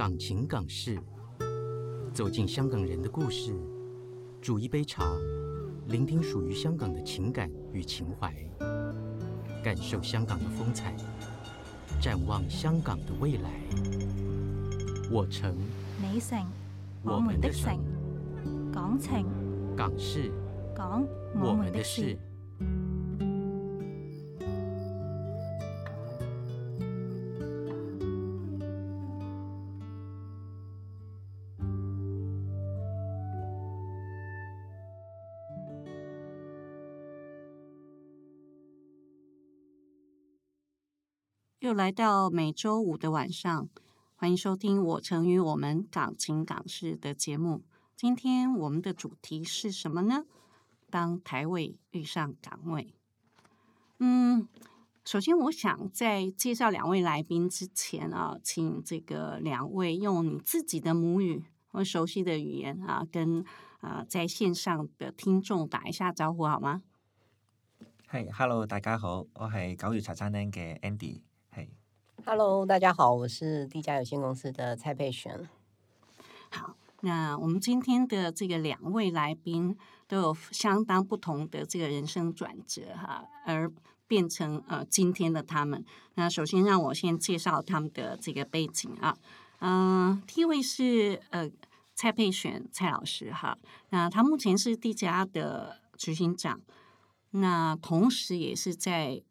港情港事，走进香港人的故事，煮一杯茶，聆听属于香港的情感与情怀，感受香港的风采，展望香港的未来。我城你城，我们的城城，港情港事港我们的事来到每周五的晚上，欢迎收听《我成与我们港情港事》的节目。今天我们的主题是什么呢？当台位遇上港位。嗯，首先我想在介绍两位来宾之前啊，请这个两位用你自己的母语或熟悉的语言啊，跟啊在线上的听眾打一下招呼好嗎？，hello，大家好，我係九月茶餐廳嘅 Andy，Hello，大家好，我是地家有限公司的蔡佩璇。好，那我们今天的这个两位来宾都有相当不同的这个人生转折哈，而变成呃今天的他们。那首先让我先介绍他们的这个背景啊，嗯、第一位是呃蔡佩璇蔡老师哈，那他目前是地家的执行长，那同时也是在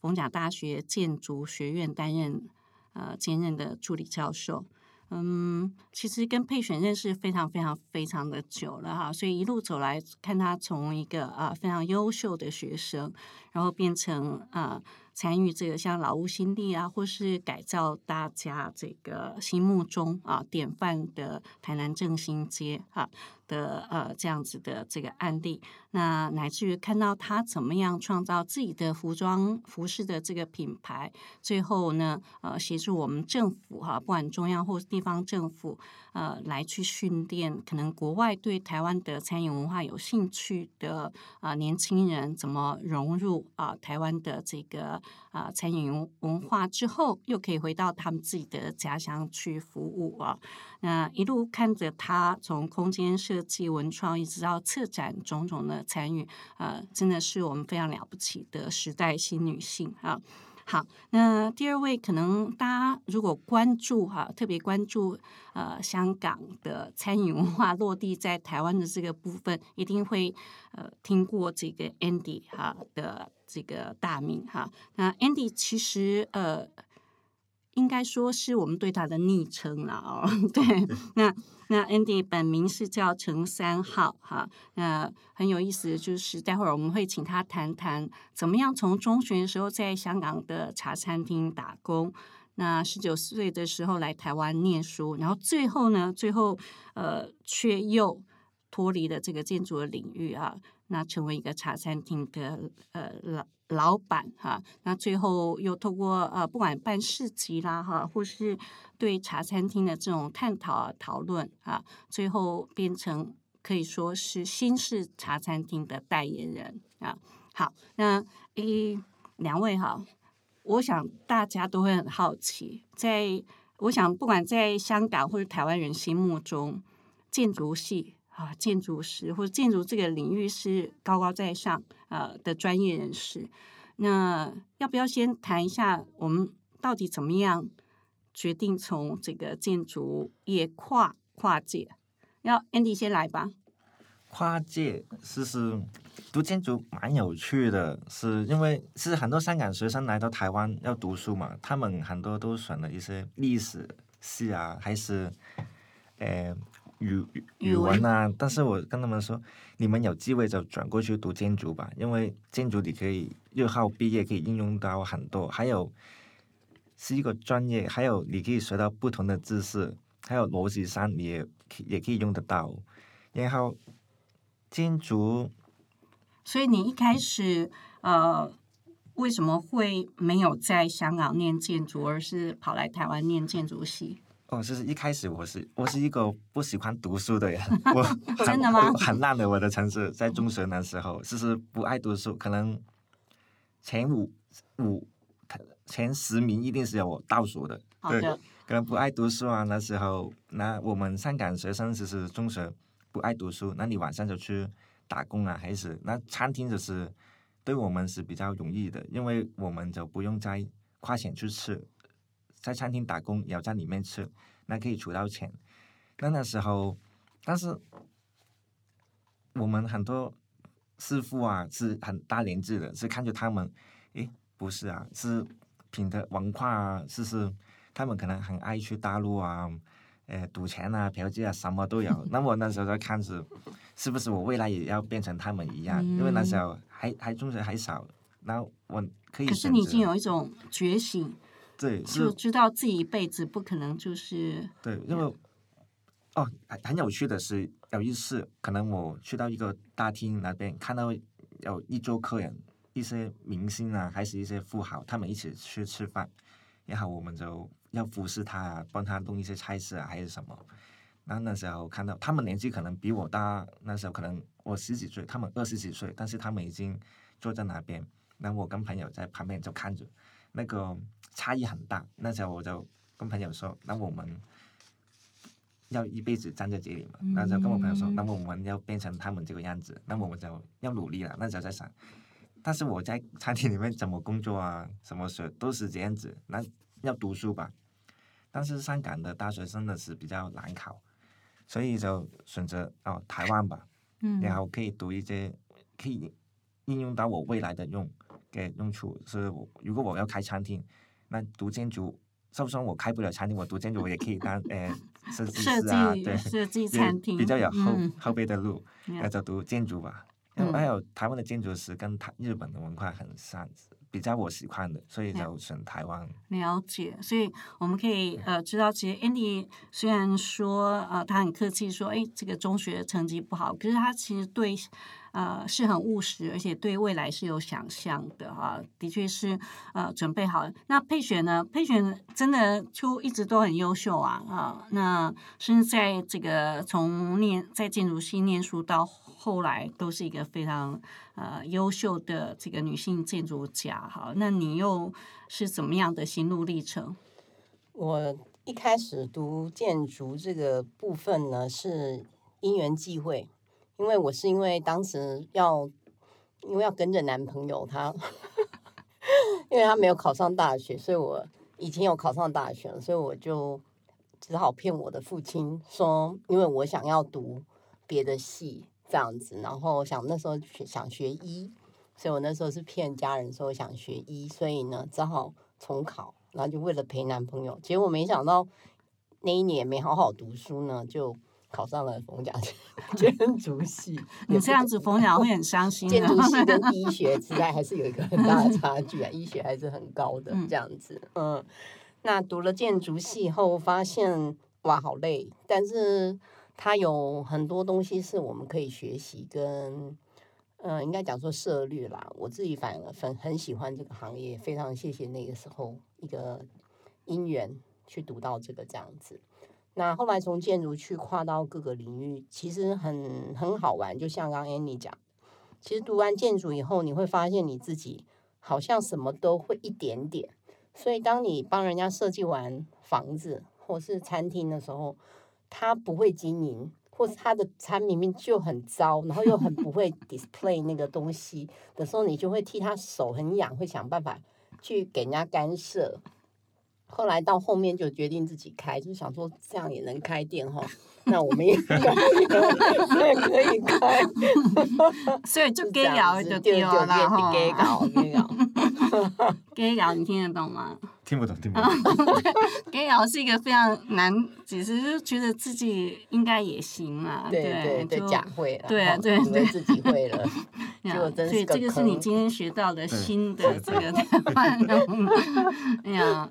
逢甲大学建筑学院担任呃兼任的助理教授。嗯，其实跟佩璇认识非常非常非常的久了哈，所以一路走来看他从一个啊、非常优秀的学生，然后变成啊、参与这个像老屋新地啊，或是改造大家这个心目中啊典范的台南正兴街啊的呃这样子的这个案例，那乃至于看到他怎么样创造自己的服装服饰的这个品牌，最后呢，呃，协助我们政府哈，不管中央或地方政府，呃，来去训练可能国外对台湾的餐饮文化有兴趣的啊、年轻人，怎么融入啊、台湾的这个啊、餐饮文化之后，又可以回到他们自己的家乡去服务啊。那一路看着他从空间设计、文创，一直到策展种种的参与，呃，真的是我们非常了不起的时代新女性啊。好，那第二位可能大家如果关注哈、特别关注呃香港的餐饮文化落地在台湾的这个部分，一定会呃听过这个 Andy 哈、的这个大名哈、那 Andy 其实呃。应该说是我们对他的昵称了哦。对，那那 Andy 本名是叫陈三号哈，那很有意思，就是待会儿我们会请他谈谈怎么样从中学的时候在香港的茶餐厅打工。那十九岁的时候来台湾念书，然后最后呢，最后呃却又脱离了这个建筑的领域啊，那成为一个茶餐厅的呃老老板哈、那最后又透过呃不管办市集啦哈，或是对茶餐厅的这种探讨讨论啊，最后变成可以说是新式茶餐厅的代言人啊。好，那诶两位哈，我想大家都会很好奇，在我想不管在香港或者台湾人心目中，建筑系啊、建筑师或者建筑这个领域是高高在上呃的专业人士。那要不要先谈一下我们到底怎么样决定从这个建筑业跨跨界？要 Andy 先来吧。跨界，其实讀建築蠻有趣的，是因為是很多香港學生來到台灣要讀書嘛，他們很多都選了一些歷史系啊，還是呃語語語文啊，但是我跟他们说，你们有机会就转过去读建筑吧，因为建筑你可以日后毕业可以应用到很多，还有是一个专业，还有你可以学到不同的知识，还有逻辑上你也也可以用得到，然后。建筑所以你一开始呃，为什么会没有在香港念建筑，而是跑来台湾念建筑系？哦，就是一开始我是我是一个不喜欢读书的人，我很真的嗎我 很烂的我的城市，在中学那时候，就是不爱读书，可能前五五前十名一定是有我倒数的。對好的，可能不爱读书啊。那时候，那我们香港学生其实中学不爱读书，那你晚上就去打工啊，还是那餐厅就是对我们是比较容易的，因为我们就不用再花钱去吃，在餐厅打工也要在里面吃，那可以储到钱。那那时候，但是我们很多师傅啊是很大年纪的，是看着他们，诶，不是啊，是品德文化啊，是是，他们可能很爱去大陆啊，呃，赌钱啊、嫖妓啊，什么都有。那我那时候在看着，是不是我未来也要变成他们一样？因为那时候还还中学还少，那我可以可是你已经有一种觉醒，对，就是知道自己一辈子不可能就是对，因为哦，很很有趣的是，有一次可能我去到一个大厅那边，看到有一桌客人，一些明星啊，还是一些富豪，他们一起去吃饭，然后我们就要服侍他啊，帮他弄一些菜式啊，还是什么。然后那时候看到他们年纪可能比我大，那时候可能我十几岁，他们二十几岁，但是他们已经坐在那边，然后我跟朋友在旁边就看着，那个差异很大。那时候我就跟朋友说，那我们要一辈子站在这里嘛？那时候跟我朋友说，嗯那么我们要变成他们这个样子，那么我们就要努力了。那时候在想，但是我在餐厅里面怎么工作啊，什么事都是这样子，那要读书吧。但是香港的大学真的是比较难考，所以就选择哦台湾吧。嗯，然后可以读一些可以应用到我未来的用给用处。是我如果我要开餐厅，那读建筑，就算我开不了餐厅，我读建筑我也可以当呃设计师啊，对，设计也餐厅比较有后、嗯后辈的路，嗯那就读建筑吧。嗯还有台湾的建筑师跟台日本的文化很像，比较我喜欢的，所以就选台湾。了解，所以我们可以呃知道，其实 Andy 虽然说呃他很客气说，哎，这个中学成绩不好，可是他其实对呃是很务实，而且对未来是有想象的哈、的确是呃准备好了。那佩璇呢？佩璇真的就一直都很优秀啊啊，那甚至在这个从念在建筑系念书到后来，都是一个非常呃优秀的这个女性建筑家哈。那你又是怎么样的心路历程？我一开始读建筑这个部分呢，是因缘际会，因为我是因为当时要，因为要跟着男朋友他，因为他没有考上大学，所以我以前有考上大学了，所以我就只好骗我的父亲说，因为我想要读别的系这样子，然后想那时候学想学医，所以我那时候是骗家人说我想学医，所以呢只好重考，然后就为了陪男朋友，结果没想到那一年没好好读书呢，就考上了冯甲 建筑系。你这样子，冯甲会很伤心。建筑系跟 医学实在还是有一个很大的差距啊，医学还是很高的嗯这样子。嗯，那读了建筑系后，发现哇好累，但是它有很多东西是我们可以学习跟。嗯，应该讲说涉略啦。我自己反而很很喜欢这个行业，非常谢谢那个时候一个因缘去读到这个这样子。那后来从建筑去跨到各个领域，其实很很好玩。就像刚刚 Annie 讲，其实读完建筑以后，你会发现你自己好像什么都会一点点。所以当你帮人家设计完房子或是餐厅的时候，他不会经营，或是他的餐明明就很糟，然后又很不会 display 那个东西的时候，你就会替他手很痒，会想办法去给人家干涉。后来到后面就决定自己开，就想说这样也能开店哈，那我们也 也可以开，所以就就 gay 聊就对丢了哈。gay 搞 gay 搞，gay 聊你听得懂吗听不懂，听不懂。？gay 聊是一个非常难，只是就觉得自己应该也行嘛。对对对，就假会了，对对对自己会了，所以这个是你今天学到的新的这个哎 呀，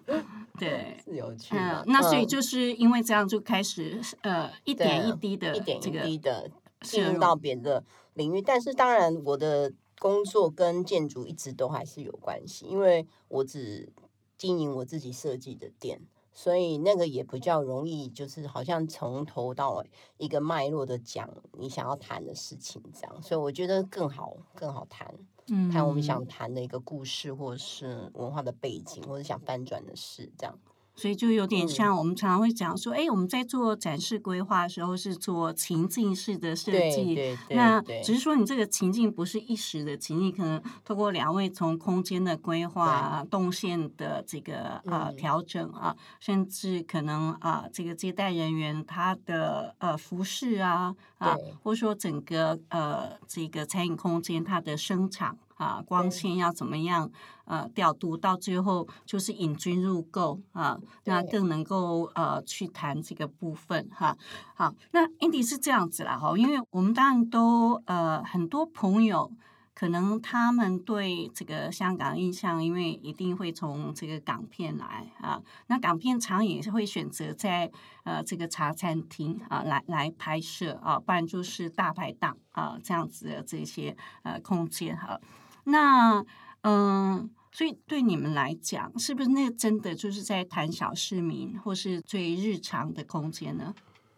对。是有趣嗯。，那所以嗯就是因为这样就开始呃一点一滴的一点一滴的进入到别的领域，但是当然我的工作跟建筑一直都还是有关系，因为我只经营我自己设计的店，所以那个也比较容易，就是好像从头到尾一个脉络的讲你想要谈的事情，这样，所以我觉得更好更好谈，嗯谈我们想谈的一个故事，或者是文化的背景，或者想翻转的事，这样。所以就有点嗯。像我们常常会讲说，哎、我们在做展示规划的时候是做情境式的设计。对对那只是说你这个情境不是一时的情境，可能透过两位从空间的规划、啊、动线的这个呃嗯。调整啊，甚至可能啊这个接待人员他的呃服饰啊啊，或者说整个呃这个餐饮空间它的声场啊光对线要怎么样呃调度，到最后就是引军入购啊，那更能够呃去谈这个部分哈。好，那 Andy 是这样子啦哈，因为我们当然都呃很多朋友。可能他们对这个香港印象，因为一定会从这个港片来啊，那港片常也是会选择在呃这个茶餐厅啊来来拍摄啊，不然就是大排档啊这样子的这些呃空间哈。那嗯、所以对你们来讲，是不是那个真的就是在谈小市民或是最日常的空间呢？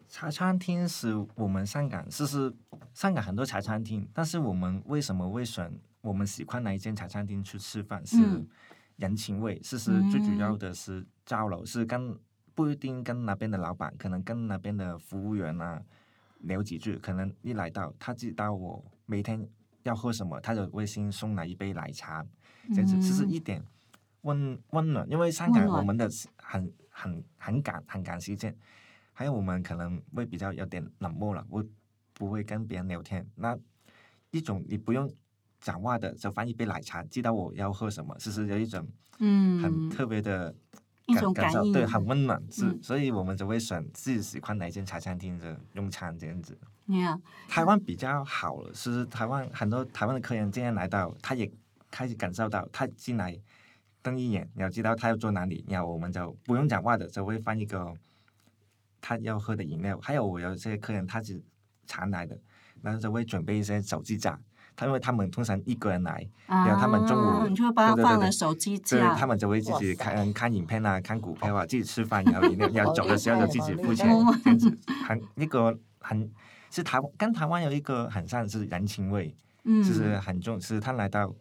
茶餐厅是我们香港，是是香港很多茶餐厅，但是我们为什么会选我们喜欢哪一间茶餐厅去吃饭？是嗯人情味，是是最主要的是交流，是跟不一定跟那边的老板，可能跟那边的服务员啊聊几句，可能一来到他知道我每天要喝什么，他就会先送来一杯奶茶，这样子，其实一点温温暖，因为香港我们的很很很赶很赶时间。还有我们可能会比较有点冷漠了，我不会跟别人聊天。那一种你不用讲话的，就放一杯奶茶，知道我要喝什么，其实有一种嗯，很特别的一种感受，感对，很温暖。是，嗯所以我们就会选自己喜欢哪一间茶餐厅的用餐这样子。台湾比较好了，是台湾很多台湾的客人今天来到，他也开始感受到，他进来瞪一眼，你要知道他要坐哪里，然后我们就不用讲话的，就会放一个他要喝的饮料。还有我有些客人他是常来的，然后就会准备一些手机架，他因为他们通常一个人来，然后他们中午就放了手机对架，他们就会自己看看影片啊，看股票啊，自己吃饭，然后饮料，然后走的时候就自己付钱 很一个很是台湾跟台湾有一个很像是人情味，嗯，就是很重，是他来到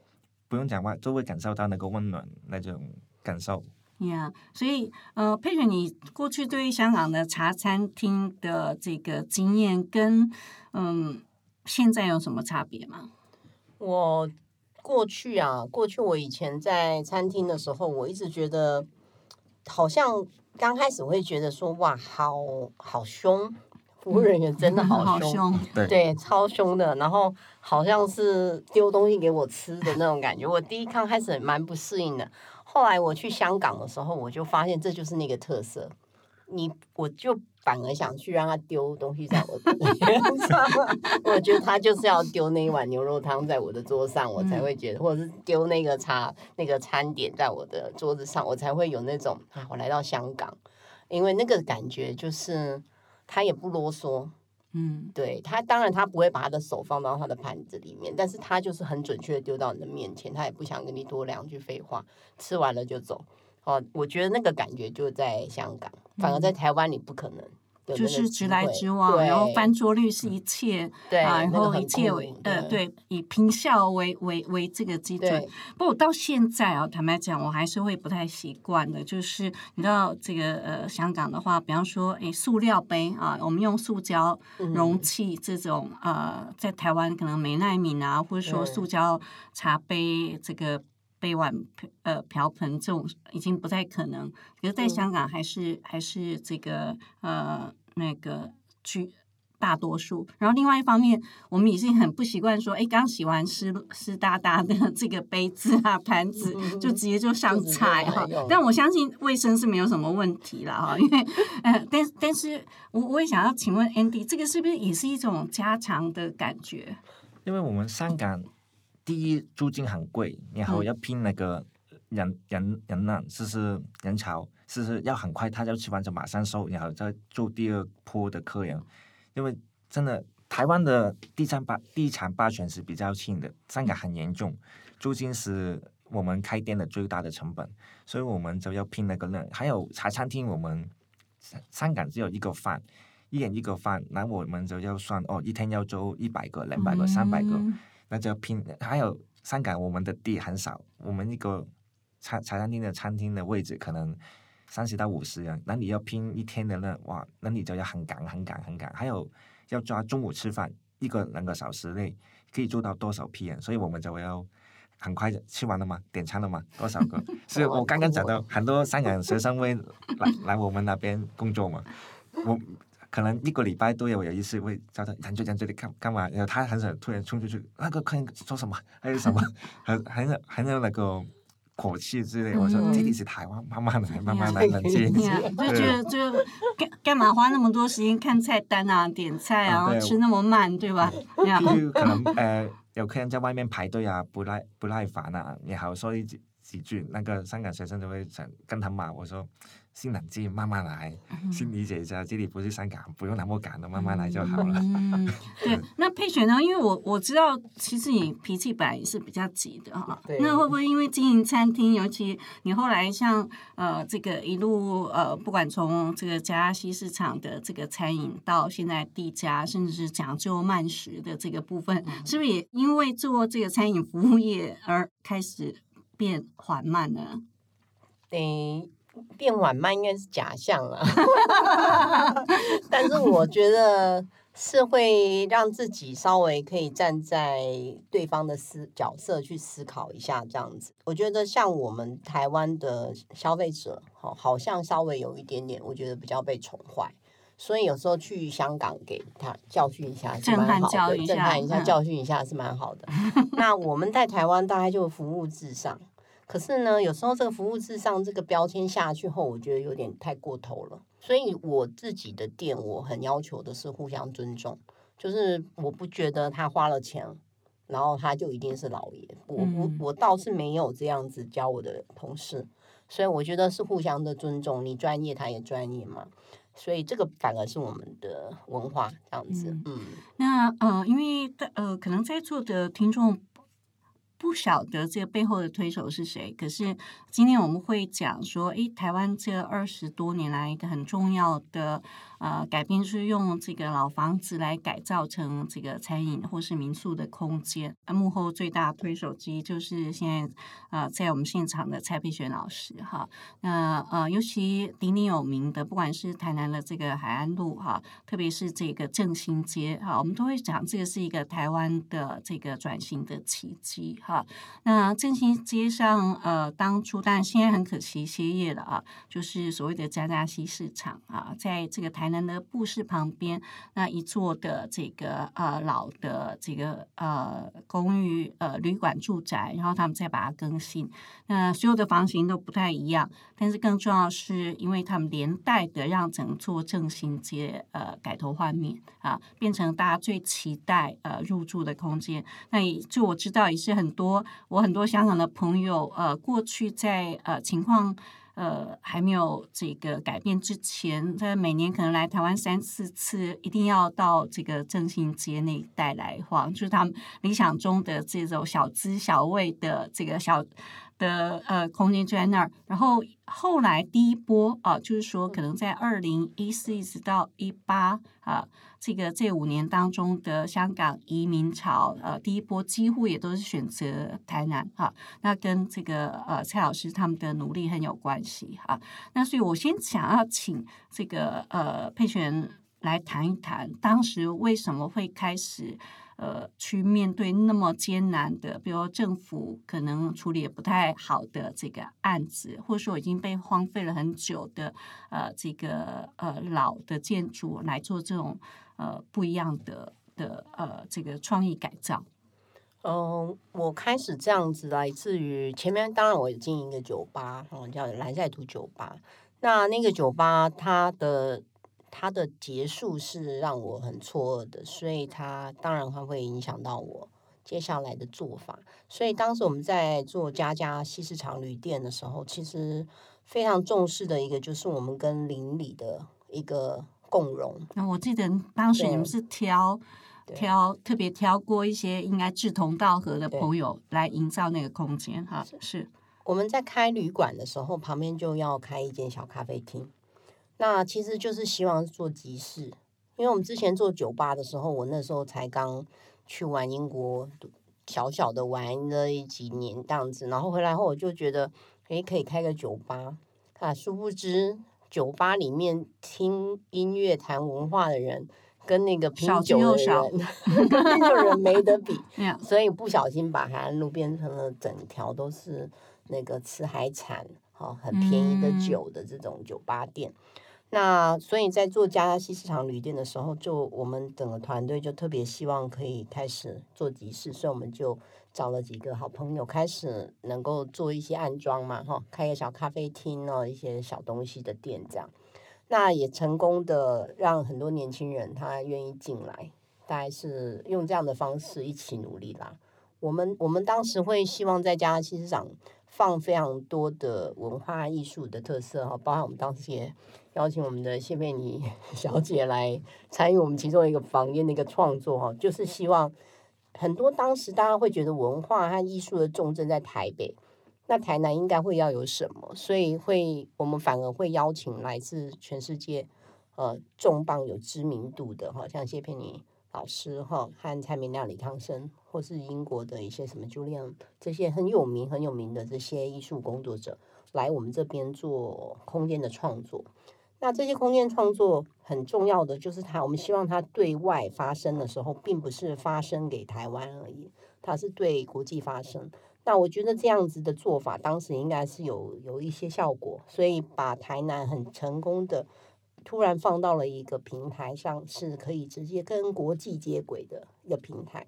不用讲话就会感受到那个温暖那种感受。呀所以呃，佩雪，你过去对于香港的茶餐厅的这个经验跟嗯现在有什么差别吗？我过去啊，过去我以前在餐厅的时候，我一直觉得好像刚开始会觉得说哇，好好凶，服务人员真的好凶，好凶，对对，超凶的，然后好像是丢东西给我吃的那种感觉。我第一刚开始蛮不适应的，后来我去香港的时候，我就发现这就是那个特色。你我就反而想去让他丢东西在我的脸上，我觉得他就是要丢那一碗牛肉汤在我的桌上，我才会觉得，或者是丢那个茶那个餐点在我的桌子上，我才会有那种啊，我来到香港，因为那个感觉就是他也不啰嗦，嗯。对他，当然他不会把他的手放到他的盘子里面，但是他就是很准确的丢到你的面前，他也不想跟你多两句废话，吃完了就走。哦，我觉得那个感觉就在香港，反而在台湾你不可能就是直来直往，然后翻桌率是一切对啊，然后一切酷为呃对对以平效为为为这个基准。不过我到现在啊，坦白讲，我还是会不太习惯的。就是你知道这个呃，香港的话，比方说，诶，塑料杯啊，我们用塑胶嗯容器这种、呃，在台湾可能没耐敏啊，或者说嗯塑胶茶杯这个。杯碗、呃瓢盆这种已经不太可能，可是在嗯香港还是、还是这个呃那个居大多数。然后另外一方面，我们已经很不习惯说，哎，刚洗完湿湿哒哒的这个杯子啊、盘子，嗯就直接就上菜哈。但我相信卫生是没有什么问题了哈，因为呃，但但是我我也想要请问 Andy，这个是不是也是一种家常的感觉？因为我们香港第一租金很贵，然后嗯要拼那个人人人呢，就是人潮，就是要很快，他要吃完就马上收，然后再做第二波的客人。因为真的台湾的地产霸地产霸权是比较轻的，香港很严重，租金是我们开店的最大的成本，所以我们就要拼那个量。还有茶餐厅，我们香港只有一个饭。一人一个饭，那我们就要算哦，一天要做一百个、两百个、三百个，嗯那就拼。还有香港，我们的地很少，我们一个茶茶餐厅的餐厅的位置可能三十到五十人，那你要拼一天的那，哇，那你就要很赶很赶很赶，还有要抓中午吃饭，一个两个小时内可以做到多少批人，所以我们就要很快就吃完了吗？点餐了吗？多少个？所以我刚刚讲到很多香港学生会来来我们那边工作嘛，我可能一个礼拜都有有一次会叫他人就在这里干干嘛，然后他很想突然冲出去，那个客人说什么，还有什么，很很有很有那个口气之类。我说这里是台湾，慢慢来，慢慢来，冷静。对啊，就觉得就干干嘛花那么多时间看菜单啊、点菜啊，吃那么慢，对吧？这样就可能呃有客人在外面排队啊，不耐不耐烦啊，然后说一几几句，那个香港学生就会想跟他骂，我说先冷静，慢慢来，先理解一下，这里不是香港，不用那么赶的，慢慢来就好了。嗯，对。那佩璇呢？因为我我知道，其实你脾气本来也是比较急的哈。对那会不会因为经营餐厅，尤其你后来像呃这个一路呃，不管从这个加西市场的这个餐饮，到现在地家，甚至是讲究慢食的这个部分，是不是也因为做这个餐饮服务业而开始变缓慢呢？诶，变缓慢应该是假象了，但是我觉得是会让自己稍微可以站在对方的思角色去思考一下，这样子。我觉得像我们台湾的消费者，好，好像稍微有一点点，我觉得比较被宠坏。所以有时候去香港给他教训一下是蛮好的，教育一下震撼一下、嗯教训一下是蛮好的。那我们在台湾大概就服务至上，可是呢，有时候这个服务至上这个标签下去后，我觉得有点太过头了。所以我自己的店，我很要求的是互相尊重，就是我不觉得他花了钱，然后他就一定是老爷。我我嗯我倒是没有这样子教我的同事，所以我觉得是互相的尊重，你专业他也专业嘛。所以这个反而是我们的文化这样子，嗯嗯那呃，因为呃，可能在座的听众不晓得这个背后的推手是谁，可是今天我们会讲说，诶，台湾这二十多年来一个很重要的呃改变是用这个老房子来改造成这个餐饮或是民宿的空间。啊幕后最大推手之一就是现在呃在我们现场的蔡佩璇老师哈。那呃，尤其鼎鼎有名的，不管是台南的这个海岸路哈，特别是这个正兴街哈，我们都会讲这个是一个台湾的这个转型的奇迹哈。那正兴街上呃，当初但现在很可惜歇业了啊，就是所谓的嘉嘉西市场啊，在这个台台南的布市旁边那一座的这个呃老的这个呃公寓呃旅馆住宅，然后他们再把它更新。那所有的房型都不太一样，但是更重要是，因为他们连带的让整座正兴街呃改头换面啊，变成大家最期待呃入住的空间。那也就我知道，也是很多我很多香港的朋友呃过去在呃情况。呃，还没有这个改变之前，在每年可能来台湾三四次，一定要到这个正兴街那一带来晃，就是他们理想中的这种小资小味的这个小的呃空间就在那儿。然后后来第一波啊、就是说可能在二零一四一直到一八啊，这个这五年当中的香港移民潮，呃，第一波几乎也都是选择台南哈、那跟这个呃蔡老师他们的努力很有关系哈、那所以我先想要请这个呃佩璇来谈一谈，当时为什么会开始。呃，去面对那么艰难的，比如政府可能处理也不太好的这个案子，或者说已经被荒废了很久的呃这个呃老的建筑来做这种呃不一样的的呃这个创意改造。嗯，我开始这样子来自于前面，当然我也经营一个酒吧，哦，叫蓝赛图酒吧。那那个酒吧它的它的结束是让我很错愕的，所以它当然它会影响到我接下来的做法。所以当时我们在做家家西市场旅店的时候，其实非常重视的一个就是我们跟邻里的一个共融。那我记得当时你们是挑挑特别挑过一些应该志同道合的朋友来营造那个空间哈，是我们在开旅馆的时候，旁边就要开一间小咖啡厅。那其实就是希望做集市，因为我们之前做酒吧的时候，我那时候才刚去玩英国，小小的玩了几年这样子，然后回来后我就觉得，诶，可以开个酒吧。啊，殊不知酒吧里面听音乐、谈文化的人，跟那个品酒的人，跟拼酒的人没得比。呀，所以不小心把海岸路变成了整条都是那个吃海产、哦很便宜的嗯酒的这种酒吧店。那所以在做加西市场旅店的时候，就我们整个团队就特别希望可以开始做集市，所以我们就找了几个好朋友，开始能够做一些安装嘛，哈，开个小咖啡厅哦，一些小东西的店这样。那也成功的让很多年轻人他愿意进来，大概是用这样的方式一起努力啦。我们我们当时会希望在加西市场放非常多的文化艺术的特色哈，包含我们当时也邀请我们的谢佩妮 小姐来参与我们其中一个房间的一个创作哈，就是希望很多当时大家会觉得文化和艺术的重镇在台北，那台南应该会要有什么？所以会我们反而会邀请来自全世界呃重磅有知名度的哈，像谢佩妮老师哈和蔡明亮、李康生，或是英国的一些什么 Julian 这些很有名很有名的这些艺术工作者来我们这边做空间的创作。那这些空间创作很重要的就是它，我们希望它对外发生的时候，并不是发生给台湾而已，它是对国际发生。那我觉得这样子的做法，当时应该是有有一些效果，所以把台南很成功的突然放到了一个平台上，是可以直接跟国际接轨的一个平台。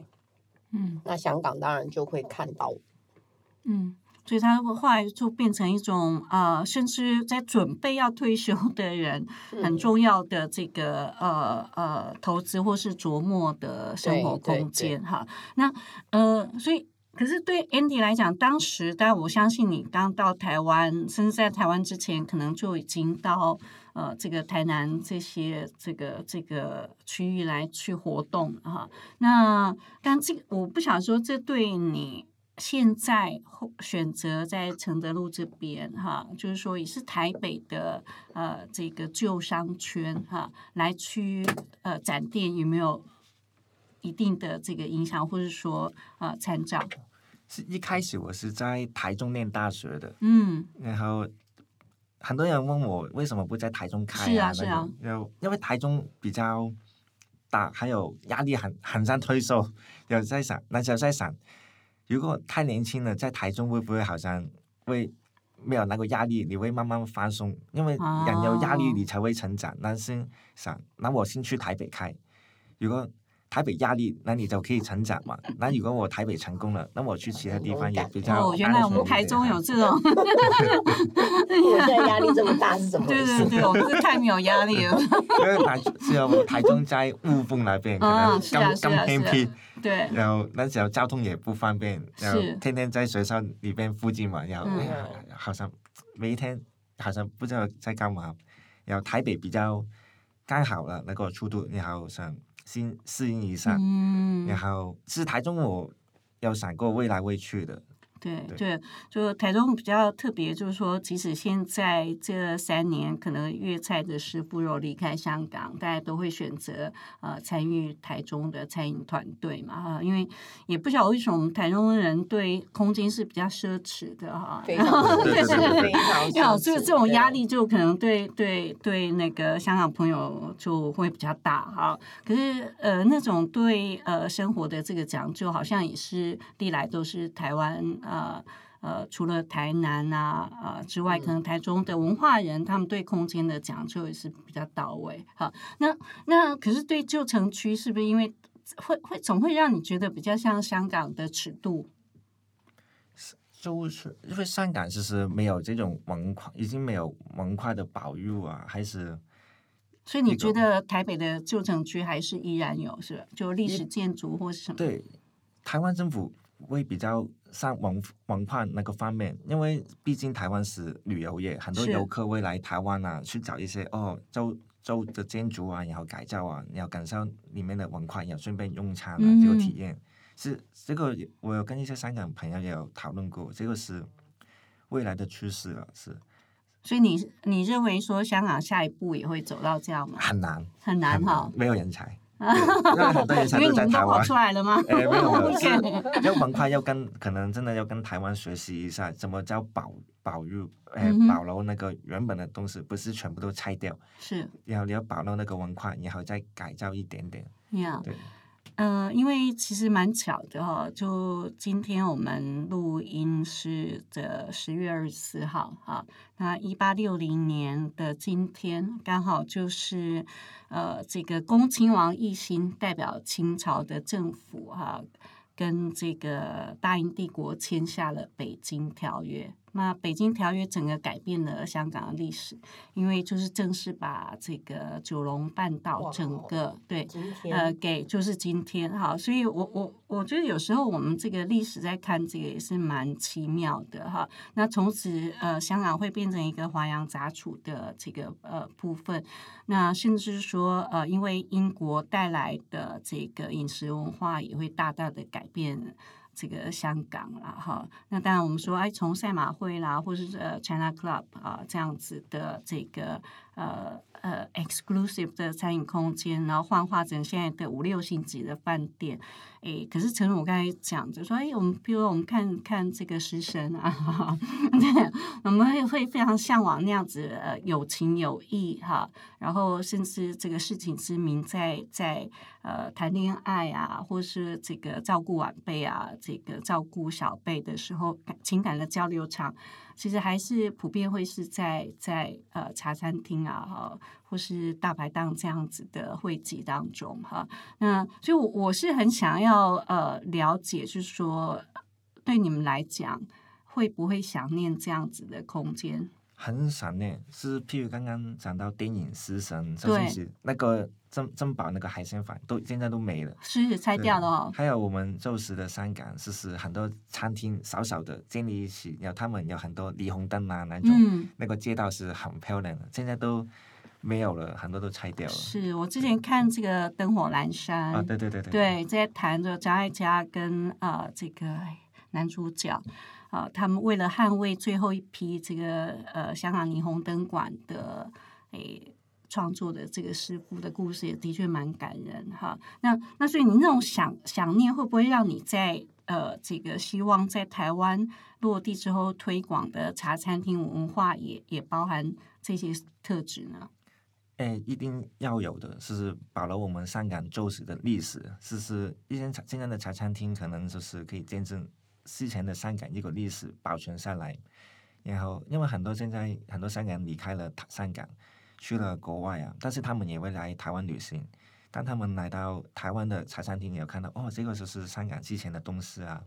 嗯那香港当然就会看到，嗯，所以他后来就变成一种呃，甚至在准备要退休的人很嗯重要的这个呃呃投资或是琢磨的生活空间哈。那呃，所以可是对 Andy 来讲，当时但我相信你刚到台湾，甚至在台湾之前，可能就已经到呃这个台南这些这个这个区域来去活动哈。那但这个我不想说，这对你现在后选择在承德路这边哈，就是说也是台北的呃这个旧商圈哈，来去呃展店有没有一定的这个影响，或者说呃参照？是一开始我是在台中念大学的，嗯然后很多人问我为什么不在台中开是啊是啊种有因为台中比较大，还有压力很很难推售。有在想，那时候在想，如果太年轻了，在台中会不会好像会没有那个压力？你会慢慢放松，因为人有压力哦你才会成长。但是想，那我先去台北开，如果台北压力，那你就可以成长嘛。那如果我台北成功了，那我去其他地方也比较哦，原来我们台中有这种，我现在压力这么大是怎么回事？对对对，我们是太没有压力了，因为台只有台中在雾峰那边，可能更偏僻，对，然后那时候交通也不方便，然后天天在学校里边附近嘛，然后、嗯哎呀好像每一天好像不知道在干嘛，然后台北比较刚好了那个速度，然后想先适应一下，嗯。然后其实台中我有想过未来会去的，对对。对，就台中比较特别，就是说，即使现在这三年，可能粤菜的师傅若离开香港，大家都会选择呃参与台中的餐饮团队嘛哈，因为也不晓得为什么我们台中人对空间是比较奢侈的哈，非常 奢对对对侈，非常要这这种压力就可能对对对那个香港朋友就会比较大哈。可是呃那种对呃生活的这个讲究，好像也是历来都是台湾呃。呃，除了台南啊呃之外，可能台中的文化人，他们对空间的讲究也是比较到位。好，那那可是对旧城区，是不是因为会会总会让你觉得比较像香港的尺度？就是因为香港其实没有这种文化，已经没有文化的保育啊，还是所以你觉得台北的旧城区还是依然有是吧？就历史建筑或是什么？对，台湾政府会比较上文文化那个方面，因为毕竟台湾是旅游业，很多游客会来台湾啊，去找一些哦周周的建筑啊，然后改造啊，然后感受里面的文化，然后顺便用餐啊，这个体嗯验是这个，我有跟一些香港朋友也有讨论过，这个是未来的趋势了，是所以你你认为说香港下一步也会走到这样吗？很难很难很哈。没有人才。对因为很多人才 都在台湾。出来了吗？哎，没有没有，是要文化要跟可能真的要跟台湾学习一下，怎么叫保保育，哎保留那个原本的东西，不是全部都拆掉，是然后你要保留那个文化，然后再改造一点点。呀。对，呃，因为其实蛮巧的哈，就今天我们录音是的十月二十四号哈，那一八六零年的今天刚好就是呃这个恭亲王奕欣代表清朝的政府哈。跟这个大英帝国签下了《北京条约》，那《北京条约》整个改变了香港的历史，因为就是正式把这个九龙半岛整个对呃，给就是今天哈，所以我我我觉得有时候我们这个历史在看这个也是蛮奇妙的哈。那从此呃，香港会变成一个华洋杂处的这个呃部分，那甚至说呃，因为英国带来的这个饮食文化也会大大的改变。这个香港啦，哈，那当然我们说，哎，从赛马会啦，或者是呃 China Club 啊这样子的这个呃呃 exclusive 的餐饮空间，然后幻化成现在的五六星级的饭店，哎，可是陈如我刚才讲就说，哎，我们比如我们看看这个食神啊，对，我们会会非常向往那样子呃有情有义哈，然后甚至这个事情之名在在呃谈恋爱啊，或是这个照顾晚辈啊，这个照顾小辈的时候，感情感的交流场，其实还是普遍会是在在呃茶餐厅啊哈，或是大排档这样子的会集当中哈。那所以我，我是很想要呃了解，就是说对你们来讲，会不会想念这样子的空间？很闪呢，是譬如刚刚讲到电影《食神》，周对星驰那个珍珍宝那个海鲜饭，都现在都没了。是拆掉了哦。还有我们旧时的香港，是是很多餐厅小小的建立起，然后他们有很多霓虹灯啊那种，嗯，那个街道是很漂亮的，现在都没有了，很多都拆掉了。是我之前看这个《灯火阑珊》啊，对对对对，对，在谈着张艾嘉跟呃这个男主角啊、他们为了捍卫最后一批这个呃香港霓虹灯管的诶创作的这个师傅的故事，也的确蛮感人哈。那那所以你那种想想念，会不会让你在呃这个希望在台湾落地之后推广的茶餐厅文化也也包含这些特质呢？哎，一定要有的，是保留我们香港旧时的历史，是是一间茶现在的茶餐厅可能就是可以见证之前的香港一个历史保存下来。然后，因为很多现在很多香港人离开了香港，去了国外啊，但是他们也会来台湾旅行。当他们来到台湾的茶餐厅，也有看到哦，这个就是香港之前的东西啊，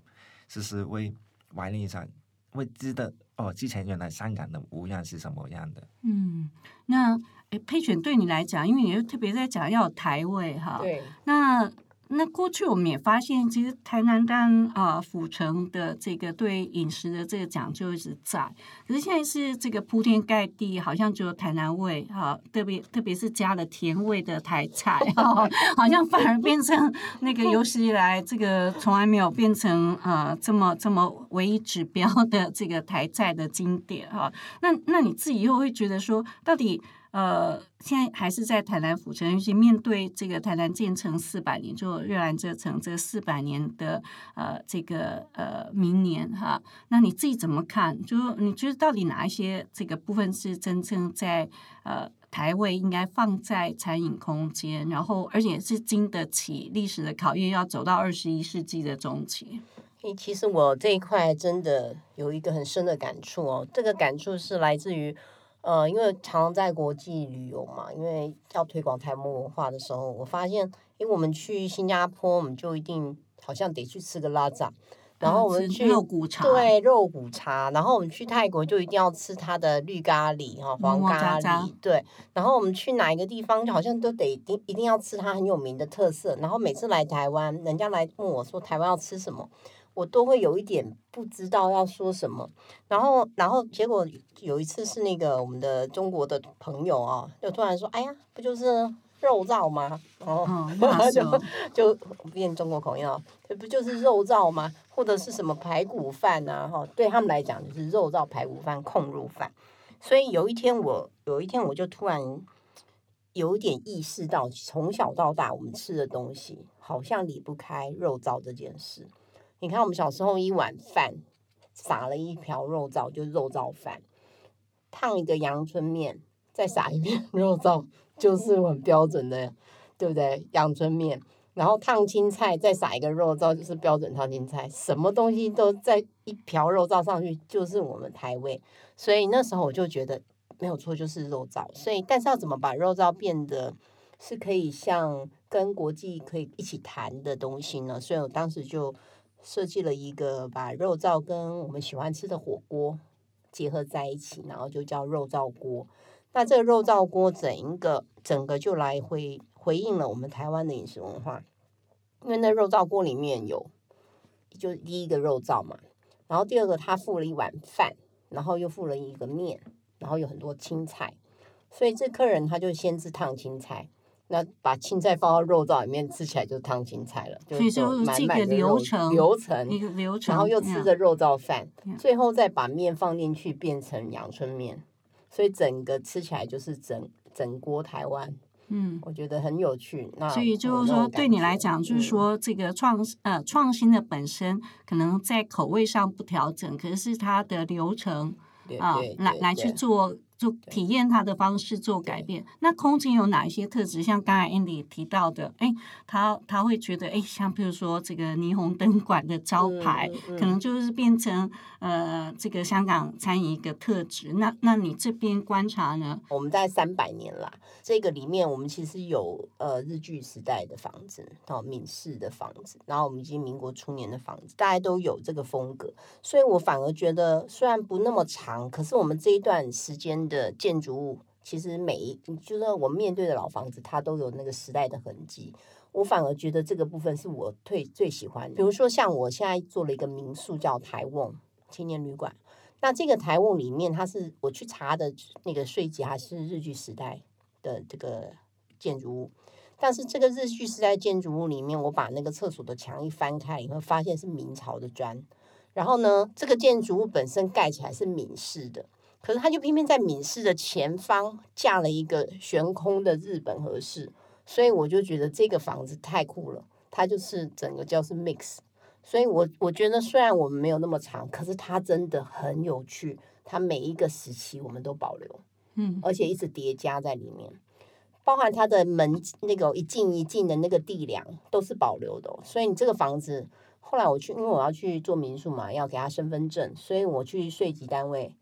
就是会怀念一下，会知道哦，之前原来香港的模样是什么样的。嗯，那诶，配选对你来讲，因为你又特别在讲要有台味哈，对，那那过去我们也发现，其实台南跟啊府城的这个对饮食的这个讲究一直在，可是现在是这个铺天盖地，好像只有台南味哈，特别特别是加了甜味的台菜 哈，好像反而变成那个有史以来这个从来没有变成呃这么这么唯一指标的这个台菜的经典哈。那那你自己又会觉得说，到底？呃，现在还是在台南府城，尤其面对这个台南建成四百年，就热兰遮城这四百年的呃这个呃明年哈，那你自己怎么看？就你觉得到底哪一些这个部分是真正在呃台位应该放在餐饮空间，然后而且是经得起历史的考验，要走到二十一世纪的中期？诶，其实我这一块真的有一个很深的感触哦。这个感触是来自于，呃，因为常常在国际旅游嘛，因为要推广台湾文化的时候，我发现，因为我们去新加坡，我们就一定好像得去吃个拉扎，然后我们去肉骨茶，对肉骨茶，然后我们去泰国就一定要吃它的绿咖喱哈，黄哇咖渣渣喱，对。然后我们去哪一个地方，就好像都得一定一定要吃它很有名的特色。然后每次来台湾，人家来问我说台湾要吃什么，我都会有一点不知道要说什么。然后，然后结果有一次是那个我们的中国的朋友啊，就突然说：“哎呀，不就是肉燥吗？”然后 就变中国口音啊，这不就是肉燥吗？或者是什么排骨饭啊？哈，对他们来讲就是肉燥排骨饭、控肉饭。所以有一天我有一天我就突然有一点意识到，从小到大我们吃的东西好像离不开肉燥这件事。你看，我们小时候一碗饭撒了一瓢肉燥，就是肉燥饭；烫一个阳春面，再撒一片 肉燥，就是很标准的，对不对？阳春面。然后烫青菜，再撒一个肉燥，就是标准烫青菜。什么东西都在一瓢肉燥上去，就是我们台味。所以那时候我就觉得没有错，就是肉燥。所以，但是要怎么把肉燥变得是可以像跟国际可以一起谈的东西呢？所以我当时就设计了一个把肉燥跟我们喜欢吃的火锅结合在一起，然后就叫肉燥锅。那这个肉燥锅整一个整个就来回回应了我们台湾的饮食文化，因为那肉燥锅里面有，就第一个肉燥嘛，然后第二个他附了一碗饭，然后又附了一个面，然后有很多青菜，所以这客人他就先吃烫青菜，那把青菜放到肉燥里面吃起来就是烫青菜了，所以就是这个流程流程一个流程，然后又吃着肉燥饭嗯，最后再把面放进去变成阳春面，所以整个吃起来就是整整锅台湾，嗯。我觉得很有趣。那所以就是说，对你来讲，就是嗯说这个创呃创新的本身可能在口味上不调整，可是它的流程啊来来去做做体验它的方式做改变。那空间有哪一些特质？像刚才 Andy 提到的，哎，他他会觉得，哎，像比如说这个霓虹灯管的招牌，嗯嗯可能就是变成呃这个香港餐饮一个特质。那那你这边观察呢？我们大概三百年啦，这个里面我们其实有呃日据时代的房子，到闽式的房子，然后我们已经民国初年的房子，大家都有这个风格，所以我反而觉得虽然不那么长，可是我们这一段时间的建筑物，其实每一就是我面对的老房子，它都有那个时代的痕迹。我反而觉得这个部分是我最最喜欢的。比如说，像我现在做了一个民宿叫台瓮青年旅馆，那这个台瓮里面，它是我去查的那个税级还是日据时代的这个建筑物，但是这个日据时代建筑物里面，我把那个厕所的墙一翻开，你会发现是明朝的砖。然后呢，这个建筑物本身盖起来是闽式的，可是他就偏偏在闽式的前方架了一个悬空的日本和式，所以我就觉得这个房子太酷了，它就是整个叫是 mix。所以我我觉得虽然我们没有那么长，可是它真的很有趣，它每一个时期我们都保留，嗯而且一直叠加在里面，包含它的门那个一进一进的那个地梁都是保留的哦、所以你这个房子后来我去，因为我要去做民宿嘛，要给他身份证，所以我去税籍单位、民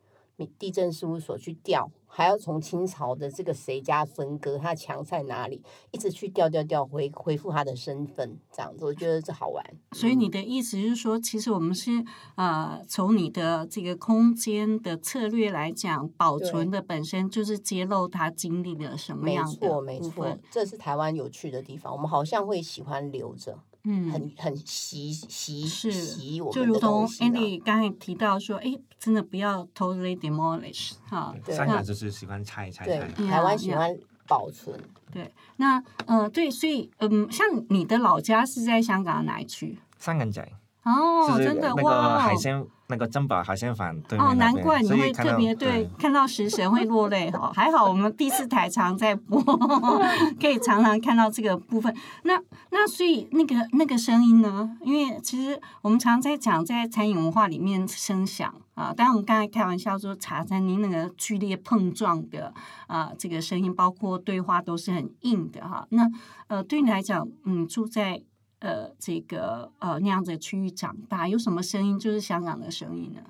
地震事务所去调，还要从清朝的这个谁家分割，他墙在哪里，一直去调调调回恢复他的身份，这样子，我觉得这好玩。所以你的意思是说，其实我们是呃，从你的这个空间的策略来讲，保存的本身就是揭露他经历了什么没样的错，没错，这是台湾有趣的地方。我们好像会喜欢留着，嗯，很很习习是习我们就如同 Andy 刚才提到说，哎，真的不要 totally demolish 哈。对香港就是喜欢拆拆对拆。呀台湾喜欢保存。对，那呃，对，所以嗯，像你的老家是在香港的哪一区？香港仔哦，真的那个哇哦！海鲜那个珍宝海鲜坊对哦，难怪你会特别对看到食神会落泪哈。还好我们第四台常在播，可以常常看到这个部分。那那所以那个那个声音呢？因为其实我们常在讲在餐饮文化里面声响啊，当然我们刚才开玩笑说茶餐厅那个剧烈碰撞的啊这个声音，包括对话都是很硬的哈。那呃对你来讲，嗯，住在呃这个呃那样子的区域长大，有什么声音就是香港的声音呢？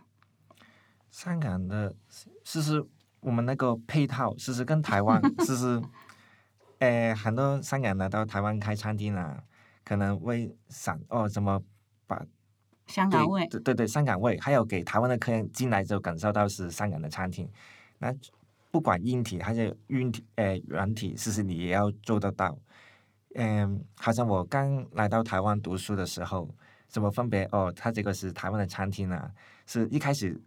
香港的，其实我们那个配套，其实跟台湾，其实，呃，很多香港人来到台湾开餐厅啊，可能会想哦，怎么把香港味，对对对，香港味，还有给台湾的客人进来之后感受到是香港的餐厅。那不管硬体还是软体，呃，软体，其实你也要做得到。嗯，好像我刚来到台湾读书的时候，怎么分别哦，它这个是台湾的餐厅啊，是一开始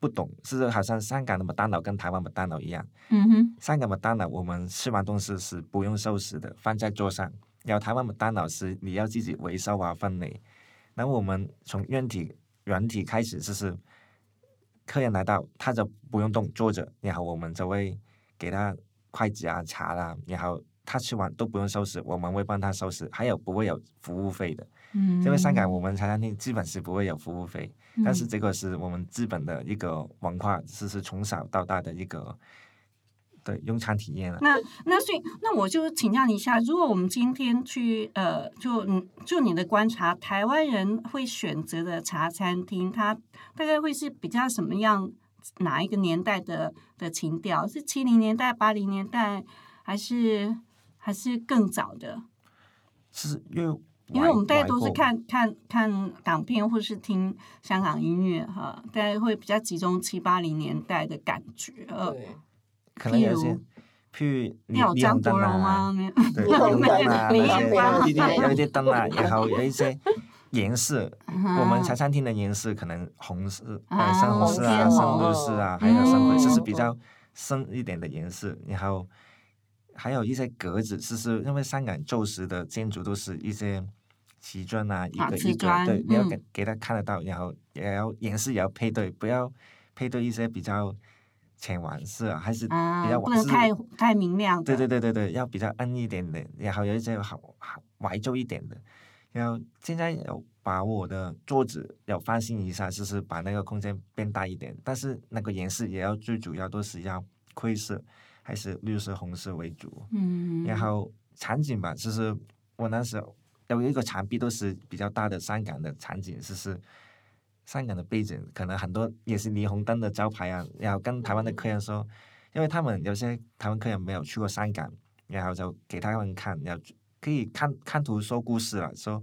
不懂，是好像香港的麦当劳跟台湾麦当劳一样。嗯哼，香港麦当劳我们吃完东西是不用收拾的，放在桌上；然后台湾麦当劳是你要自己回收啊分类。然后我们从软体软体开始，就是客人来到他就不用动，坐着，然后我们就会给他筷子啊、茶啦，然后他吃完都不用收拾，我们会帮他收拾，还有不会有服务费的。嗯，因为香港我们茶餐厅基本是不会有服务费，但是嗯这个是我们资本的一个文化，是是从小到大的一个对用餐体验了。那那所以那我就请教你一下，如果我们今天去呃，就嗯就你的观察，台湾人会选择的茶餐厅，它大概会是比较什么样哪一个年代的的情调？是七零年代、八零年代，还是还是更早的？是因为因为我们大家外都是看看看港片或是听香港音乐哈，大家会比较集中七八零年代的感觉。呃，对，可能有些譬如，譬如你有张国荣？啊，对，霓虹霓虹灯啊，有一些灯啊，然后有一些颜色，嗯我们茶餐厅的颜色可能红色、啊呃深红色啊、深绿色啊，还有深灰色是比嗯较深一点的颜色，然后还有一些格子，就是因为香港旧时的建筑都是一些瓷砖啊，一啊个一个，对，你要嗯给给他看得到，然后也要颜色也要配对，不要配对一些比较浅黄色啊，还是比啊，较。不能太太明亮的。对对对对对，要比较暗一点的，然后有一些好好怀旧一点的。然后现在有把我的桌子要翻新一下，就是把那个空间变大一点，但是那个颜色也要最主要都是要灰色还是绿色、红色为主。嗯，然后场景吧，就是我那时候有一个墙壁都是比较大的香港的场景，就是香港的背景，可能很多也是霓虹灯的招牌啊。然后跟台湾的客人说，因为他们有些台湾客人没有去过香港，然后就给他们看，然后可以看看图说故事了，说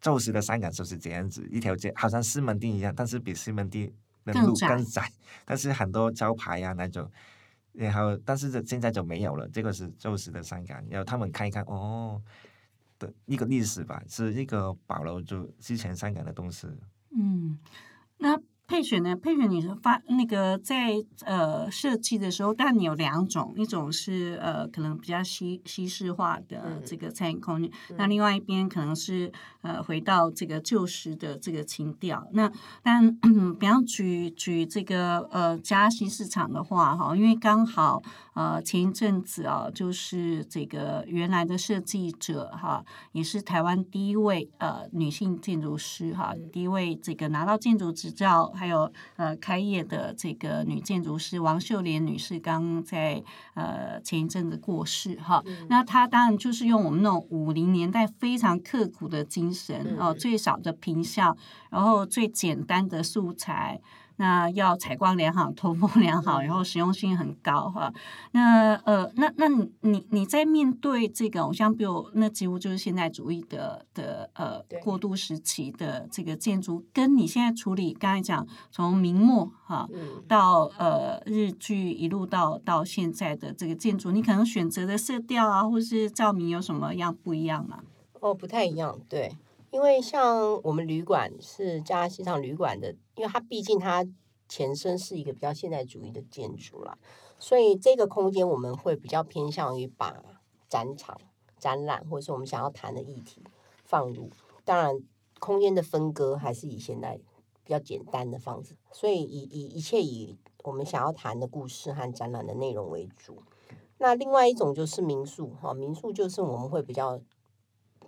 旧时的香港就是这样子，一条街好像西门町一样，但是比西门町的路更窄更窄，但是很多招牌呀、那种。然后，但是这现在就没有了，这个是旧时的香港，然后他们看一看，哦，的一个历史吧，是一个保留住之前香港的东西。嗯，配选呢？配选你是发那个在呃设计的时候，但你有两种，一种是呃可能比较西西式化的嗯这个餐饮空间，那另外一边可能是呃回到这个旧时的这个情调。那但嗯，比方举举这个呃嘉兴市场的话哈，因为刚好呃前一阵子啊，就是这个原来的设计者哈，也是台湾第一位呃女性建筑师哈，第一位这个拿到建筑执照还有呃开业的这个女建筑师王秀莲女士，刚在呃前一阵子过世哈。那她当然就是用我们那种五零年代非常刻苦的精神哦，最少的平效，然后最简单的素材。那要采光良好、通风良好，然后实用性很高哈。那呃，那那你你你在面对这个偶像，比如那几乎就是现代主义的的呃过渡时期的这个建筑，跟你现在处理刚才讲从明末哈嗯，到呃日剧一路到到现在的这个建筑，你可能选择的色调啊，或是照明有什么样不一样吗？哦，不太一样，对，因为像我们旅馆是加西上旅馆的，因为它毕竟它前身是一个比较现代主义的建筑啦，所以这个空间我们会比较偏向于把展场、展览或者是我们想要谈的议题放入，当然空间的分割还是以现代比较简单的方式，所以以以一切以我们想要谈的故事和展览的内容为主。那另外一种就是民宿哈，民宿就是我们会比较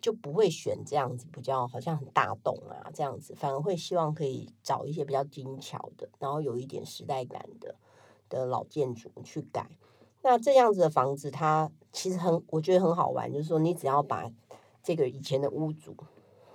就不会选这样子比较好像很大栋啊这样子，反而会希望可以找一些比较精巧的，然后有一点时代感的的老建筑去改。那这样子的房子，它其实很我觉得很好玩，就是说你只要把这个以前的屋主，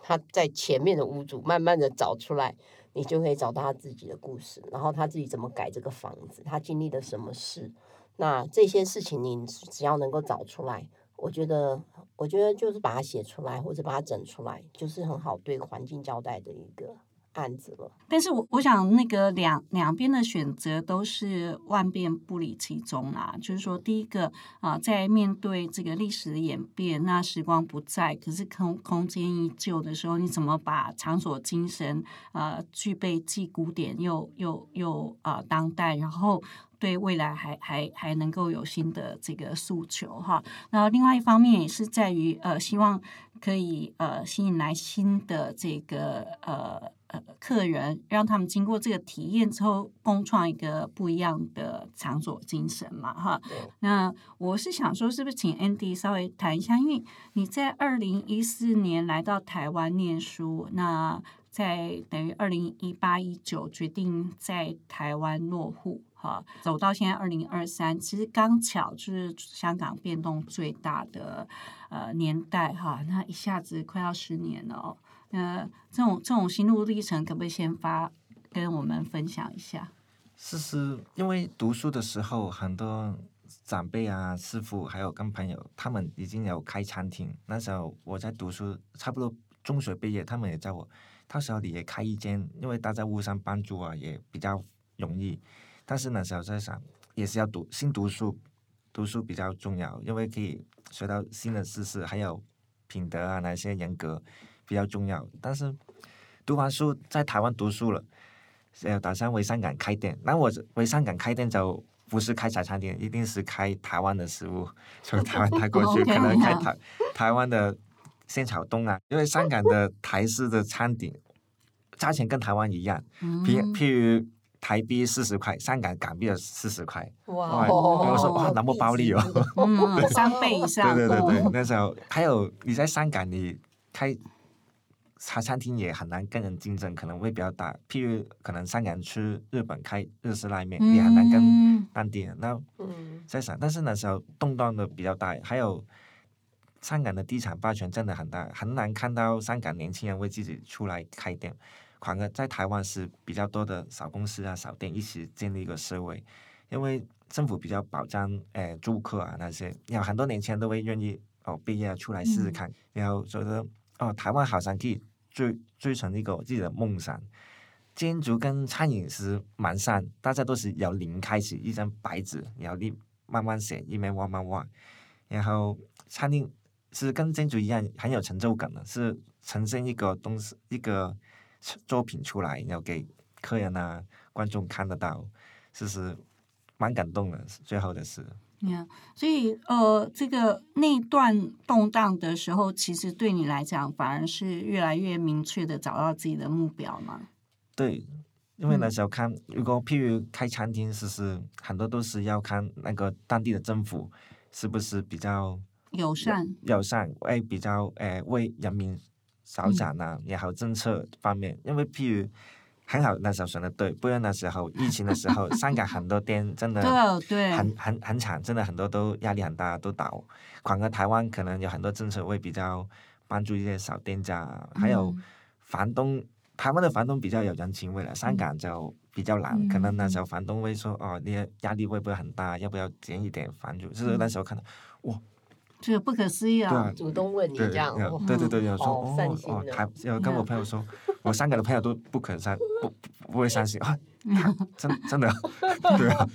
他在前面的屋主慢慢的找出来，你就可以找到他自己的故事，然后他自己怎么改这个房子，他经历了什么事。那这些事情你只要能够找出来，我觉得，我觉得就是把它写出来或者把它整出来，就是很好对环境交代的一个案子了。但是我我想那个两两边的选择都是万变不离其宗啦。就是说，第一个啊、在面对这个历史的演变，那时光不在，可是空空间依旧的时候，你怎么把场所精神呃具备既古典又又又啊、当代，然后对未来还还还能够有新的这个诉求哈。然后另外一方面也是在于呃，希望可以呃吸引来新的这个呃呃客人，让他们经过这个体验之后，共创一个不一样的场所精神嘛，哈。对那我是想说，是不是请 Andy 稍微谈一下，因为你在二零一四年来到台湾念书，那在等于二零一八一九决定在台湾落户，哈，走到现在二零二三，其实刚巧就是香港变动最大的呃年代，哈，那一下子快要十年了哦。那这种这种心路历程，可不可以先发跟我们分享一下？是是因为读书的时候，很多长辈啊、师傅还有跟朋友，他们已经有开餐厅。那时候我在读书，差不多中学毕业，他们也叫我，到时候你也开一间，因为大家互相帮助啊，也比较容易。但是那时候在想，也是要读新读书，读书比较重要，因为可以学到新的知识，还有品德啊哪些人格比较重要。但是读完书在台湾读书了。呃，打算回香港开店。那我回香港开店就不是开茶餐厅，一定是开台湾的食物，从台湾带过去，可能开台台湾的鲜草冻啊，因为香港的台式的餐点价钱跟台湾一样，譬嗯譬如台币四十块，香港港币的四十块。哇哇，我说哇，那么暴利哦。嗯，三倍以上，对对对对嗯，那时候还有你在香港，你开茶餐厅也很难跟人竞争，可能会比较大。譬如可能香港人去日本开日式拉面，你很难跟嗯当地人。那嗯在想，但是那时候动荡的比较大，还有香港的地产霸权真的很大，很难看到香港年轻人为自己出来开店。反而在台湾是比较多的小公司啊、小店一起建立一个社会，因为政府比较保障诶租客啊那些，有很多年轻人都会愿意哦毕业出来试试看，然后觉得哦台湾好像可以追追成一个自己的梦想。建筑跟餐饮是蛮像，大家都是由零开始，一张白纸，然后你慢慢写，一面慢慢画，然后餐厅是跟建筑一样很有成就感的，是呈现一个东西一个作品出来，然后给客人啊观众看得到，其实蛮感动的。最后的是，Yeah，所以呃，这个那段动荡的时候，其实对你来讲，反而是越来越明确的找到自己的目标嘛。对，因为那时候看，如果譬如开餐厅，其实很多都是要看那个当地的政府是不是比较友善，友善，哎，比较诶为人民着想啊，也好政策方面，因为譬如很好那时候选的对，不然那时候疫情的时候，香港很多店真的很。很很惨，真的很多都压力很大，都倒。反而台湾可能有很多政策会比较帮助一些小店家。啊，还有嗯。房东，台湾的房东比较有人情味了，香港就比较难，可能那时候房东会说哦，你压力会不会很大？要不要减一点房租？就是那时候看到，这个不可思议啊对啊！主动问你对，这样，对对对，有时候哦哦台，有跟我朋友说，我香港的朋友都不肯相不不不会相信啊，真真的对啊，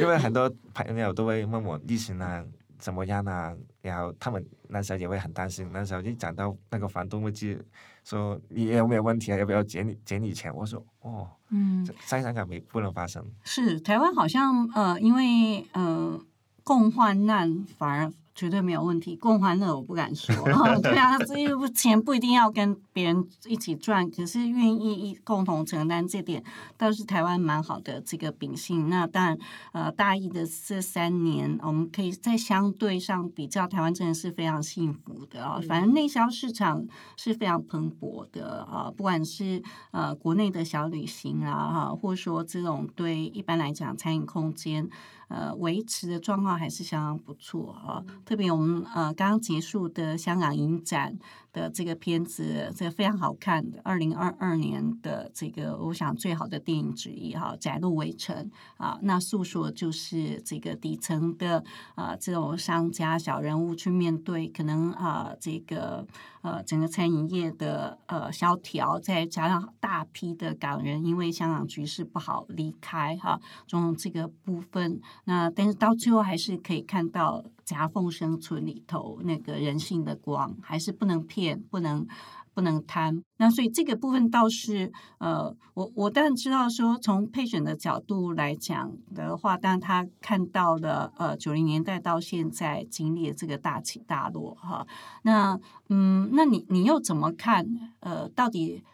因为很多朋友都会问我疫情啊怎么样啊，然后他们那时候也会很担心，那时候一讲到那个房东会去说你有没有问题啊，要不要减你减你钱？我说哦，嗯，在香港没不能发生，是台湾好像呃，因为呃共患难反而绝对没有问题，共患乐我不敢说。哦对啊，这个钱不一定要跟别人一起赚，可是愿意一共同承担这点，倒是台湾蛮好的这个秉性。那当然，呃，大一的这三年，我们可以在相对上比较，台湾真的是非常幸福的啊、反正内销市场是非常蓬勃的啊、不管是呃国内的小旅行啊，哈，或者说这种对一般来讲餐饮空间。呃，维持的状况还是相当不错啊。特别我们呃刚刚结束的香港影展的这个片子，这个非常好看的，二零二二年的这个我想最好的电影之一哈，《窄路围城》啊，那诉说就是这个底层的啊这种商家小人物去面对可能啊这个呃整个餐饮业的呃萧条，再加上大批的港人因为香港局势不好离开哈，种种这个部分。那但是到最后还是可以看到夹缝生存里头那个人性的光，还是不能骗，不能不能贪。那所以这个部分倒是呃，我我当然知道说从配选的角度来讲的话，当然他看到了呃九零年代到现在经历的这个大起大落哈。那嗯，那你你又怎么看？呃，到底？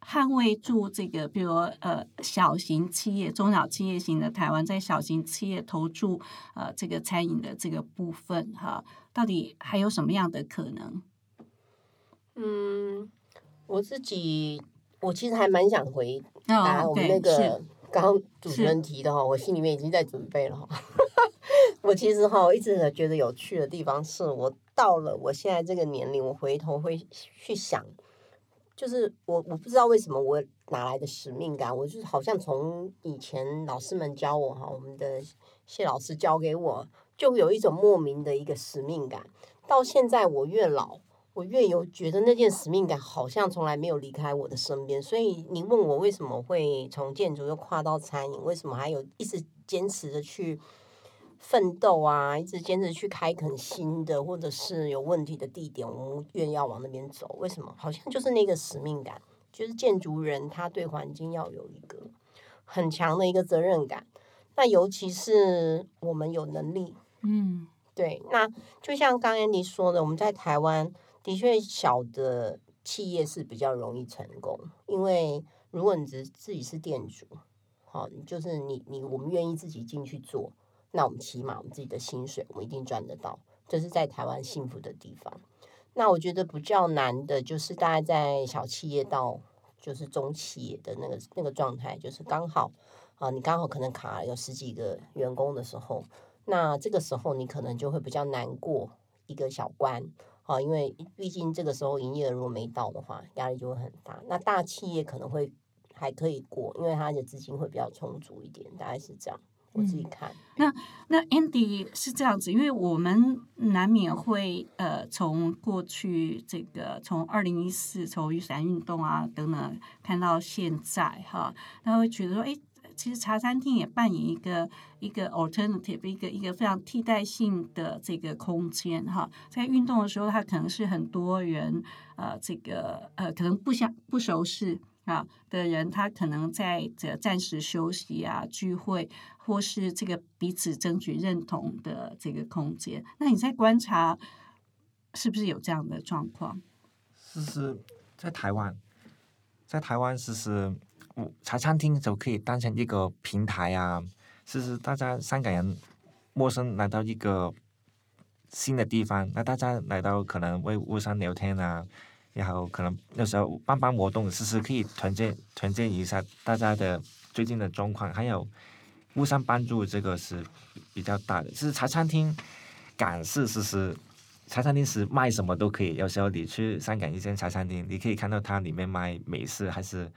捍卫住这个，比如呃小型企业、中小企业型的台湾，在小型企业投注呃这个餐饮的这个部分哈，到底还有什么样的可能？嗯，我自己我其实还蛮想回答我们那个是刚刚主持人提的哈，我心里面已经在准备了哈。我其实哈我一直很觉得有趣的地方是，我到了我现在这个年龄，我回头会去想，就是我我不知道为什么我哪来的使命感，我就是好像从以前老师们教我哈，我们的谢老师教给我，就有一种莫名的一个使命感。到现在我越老，我越有觉得那件使命感好像从来没有离开我的身边。所以你问我为什么会从建筑又跨到餐饮，为什么还有一直坚持的去奋斗啊，一直坚持去开垦新的或者是有问题的地点，我们愿意要往那边走。为什么？好像就是那个使命感，就是建筑人他对环境要有一个很强的一个责任感。那尤其是我们有能力，嗯对，那就像刚刚你说的，我们在台湾的确小的企业是比较容易成功，因为如果你只自己是店主，好，你就是你你我们愿意自己进去做，那我们起码我们自己的薪水我们一定赚得到，这是在台湾幸福的地方。那我觉得比较难的就是大概在小企业到就是中企业的那个那个状态，就是刚好啊，你刚好可能卡有十几个员工的时候，那这个时候你可能就会比较难过一个小关啊，因为毕竟这个时候营业额如果没到的话，压力就会很大。那大企业可能会还可以过，因为它的资金会比较充足一点，大概是这样。我自己看，那那 Andy 是这样子，因为我们难免会呃，从过去这个从二零一四从雨伞运动啊等等看到现在哈，那会觉得说，哎，其实茶餐厅也扮演一个一个 alternative，一个一个非常替代性的这个空间哈。在运动的时候，它可能是很多人呃，这个呃，可能不想不熟识。的人，他可能在这暂时休息啊、聚会，或是这个彼此争取认同的这个空间。那你在观察，是不是有这样的状况？其实，在台湾，在台湾，其实茶餐厅就可以当成一个平台啊。其实大家香港人陌生来到一个新的地方，那大家来到可能会互相聊天啊，然后可能那时候办办活动，其实可以团建团建一下大家的最近的状况，还有互相帮助，这个是比较大的。其实茶餐厅港式其实茶餐厅是卖什么都可以，有时候你去香港一间茶餐厅，你可以看到它里面卖美式还是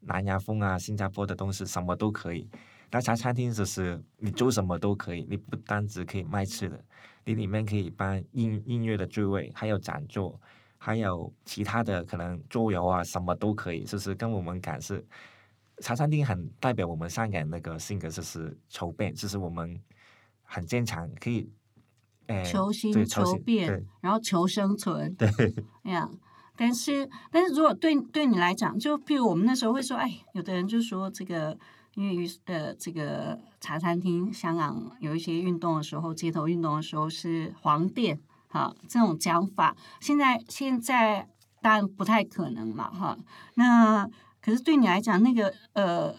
南亚风啊、新加坡的东西，什么都可以。那茶餐厅就是你做什么都可以，你不单只可以卖吃的，你里面可以办音音乐的聚会，还有讲座，还有其他的可能桌游啊，什么都可以。就是跟我们港式茶餐厅很代表我们香港那个性格，就是筹备，就是我们很坚强，可以。哎，求新求新求变，然后求生存，对，哎呀。但是，但是如果对对你来讲，就譬如我们那时候会说，哎，有的人就说这个，因为呃，这个茶餐厅，香港有一些运动的时候，街头运动的时候是黄店，哈，这种讲法，现在现在当然不太可能嘛，哈。那可是对你来讲，那个呃，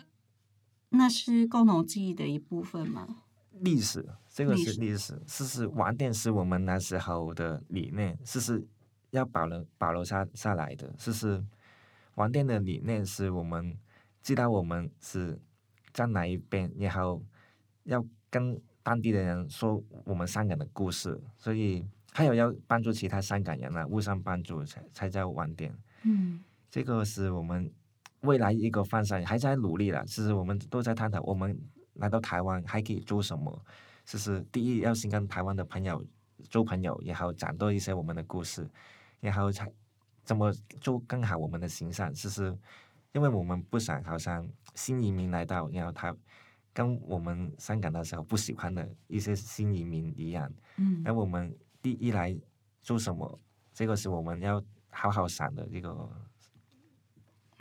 那是共同记忆的一部分吗？历史，这个是历史，是是玩店是我们那时候的理念，是是要保留保留下下来的，是是玩店的理念是我们知道我们是在哪一边，然后要跟当地的人说我们香港的故事，所以还有要帮助其他香港人啊，互相帮助才才叫玩店。嗯这个是我们未来一个方向，还在努力了。其实我们都在探讨，我们来到台湾还可以做什么。就是第一，要先跟台湾的朋友做朋友，然后讲多一些我们的故事，然后才怎么做更好我们的形象。其实，因为我们不想好像新移民来到，然后他跟我们香港的时候不喜欢的一些新移民一样。嗯那我们第一来做什么？这个是我们要好好想的一个。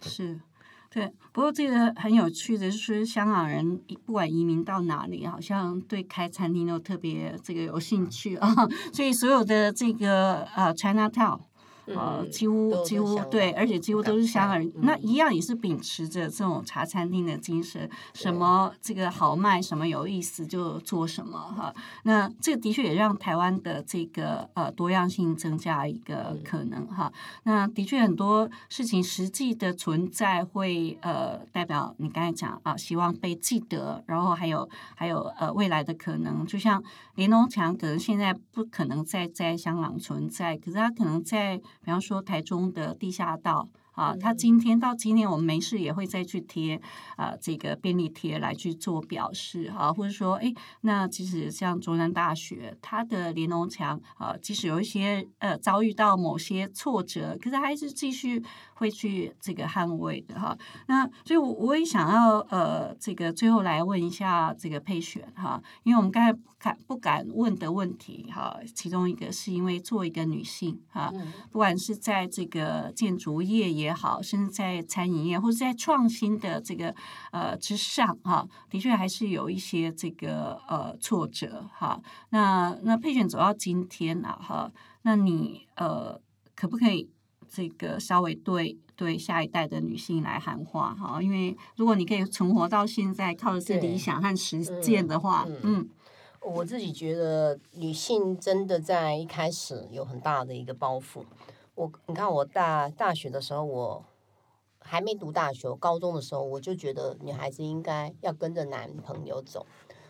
是，对。不过这个很有趣的就是，香港人不管移民到哪里，好像对开餐厅都特别这个有兴趣啊。所以所有的这个呃 China Town 呃，嗯几乎几乎对，而且几乎都是香港人。那嗯一样也是秉持着这种茶餐厅的精神，什么这个好卖，什么有意思就做什么哈。那这个的确也让台湾的这个呃多样性增加一个嗯可能哈。那的确很多事情实际的存在会呃代表你刚才讲啊，希望被记得，然后还有还有呃未来的可能，就像连农墙可能现在不可能再在香港存在，可是它可能在比方说台中的地下道。啊，他嗯今天到今天我们没事也会再去贴啊、这个便利贴来去做表示啊，或者说哎，那其实像中山大学它的联农墙啊，即使有一些呃遭遇到某些挫折，可是还是继续会去这个捍卫的哈。那所以我，我也想要呃，这个最后来问一下这个配选哈，因为我们刚才不敢不敢问的问题哈，其中一个是因为作为一个女性哈，嗯不管是在这个建筑业也好，甚至在餐饮业或者在创新的这个呃之上哈，的确还是有一些这个呃挫折哈。那那配选走到今天啊哈，那你呃可不可以这个稍微对对下一代的女性来喊话哈？因为如果你可以存活到现在，靠的是理想和实践的话，嗯嗯我自己觉得女性真的在一开始有很大的一个包袱。我你看，我大大学的时候，我还没读大学，高中的时候我就觉得女孩子应该要跟着男朋友走，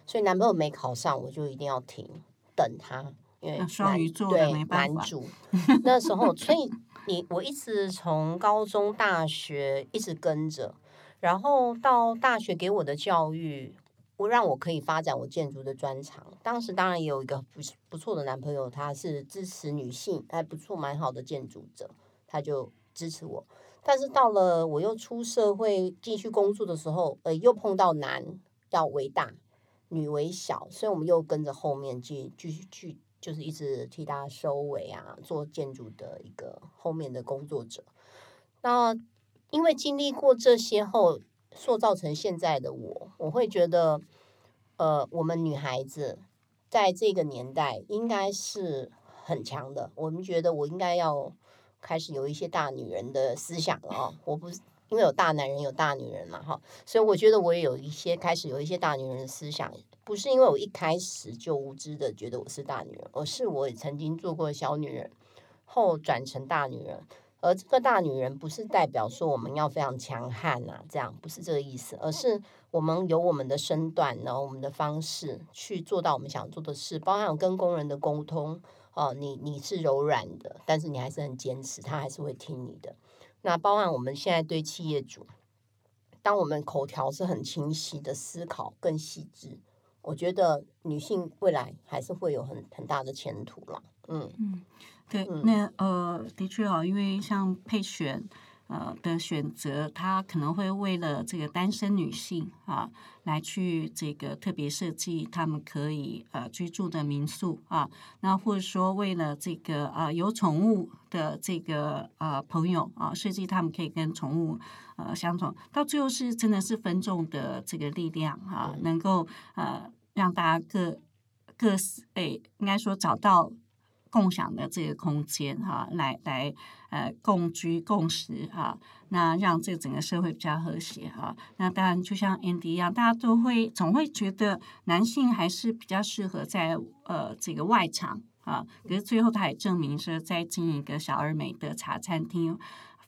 所以男朋友没考上，我就一定要停等他，因为双男鱼座的对没办法男主 那时候，所以你我一直从高中、大学一直跟着，然后到大学给我的教育，我让我可以发展我建筑的专长。当时当然也有一个不不错的男朋友，他是支持女性，还不错，蛮好的建筑者，他就支持我。但是到了我又出社会继续工作的时候，呃，又碰到男要为大，女为小，所以我们又跟着后面继继续去，就是一直替他收尾啊，做建筑的一个后面的工作者。那因为经历过这些后，塑造成现在的我，我会觉得，呃，我们女孩子在这个年代应该是很强的。我们觉得我应该要开始有一些大女人的思想了啊！我不是因为有大男人有大女人嘛哈，所以我觉得我也有一些开始有一些大女人的思想，不是因为我一开始就无知的觉得我是大女人，而是我也曾经做过小女人，后转成大女人。而这个大女人不是代表说我们要非常强悍啊，这样不是这个意思，而是我们有我们的身段，然后我们的方式去做到我们想做的事，包含跟工人的沟通。哦、你你是柔软的，但是你还是很坚持，他还是会听你的。那包含我们现在对企业主，当我们口条是很清晰的，思考更细致，我觉得女性未来还是会有很很大的前途啦。嗯。嗯对，嗯。那呃，的确哦，因为像配选呃的选择，它可能会为了这个单身女性啊，来去这个特别设计他们可以呃居住的民宿啊，那或者说为了这个呃有宠物的这个呃朋友啊，设计他们可以跟宠物呃相处，到最后是真的是分众的这个力量啊，嗯能够呃让大家各各诶，应该说找到。共享的这个空间哈、来来呃共居共识哈、那让这整个社会比较和谐哈、那当然就像 Andy 一样，大家都会总会觉得男性还是比较适合在呃这个外场啊，可是最后他也证明是在经营一个小而美的茶餐厅。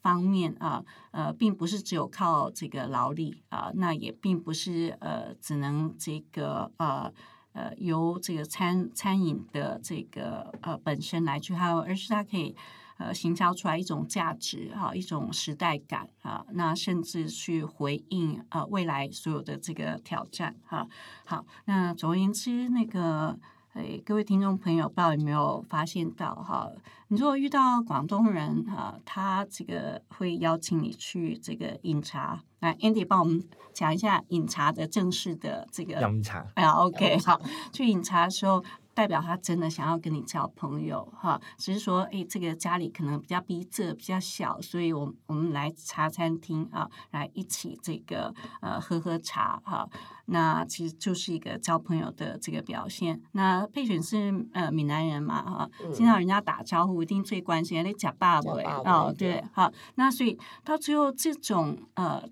方面啊，呃，并不是只有靠这个劳力啊，那也并不是呃，只能这个呃呃由这个餐餐饮的这个呃本身来去还有，而是它可以呃行销出来一种价值哈、一种时代感啊，那甚至去回应呃未来所有的这个挑战哈、好，那总而言之，那个。诶，各位听众朋友，不知道有没有发现到哈？你如果遇到广东人哈，他这个会邀请你去这个饮茶。来，Andy 帮我们讲一下饮茶的正式的这个饮茶。哎呀，OK，好，去饮茶的时候，代表他真的想要跟你交朋友哈，只是说，诶，这个家里可能比较逼仄，比较小，所以我我们来茶餐厅啊，来一起这个呃喝喝茶哈。那其实就是一个交朋友的这个表现。那佩选是呃闽南人嘛哈，经常人家打招呼一定最关心你假爸爸哦，对，好，那所以到最后这种呃。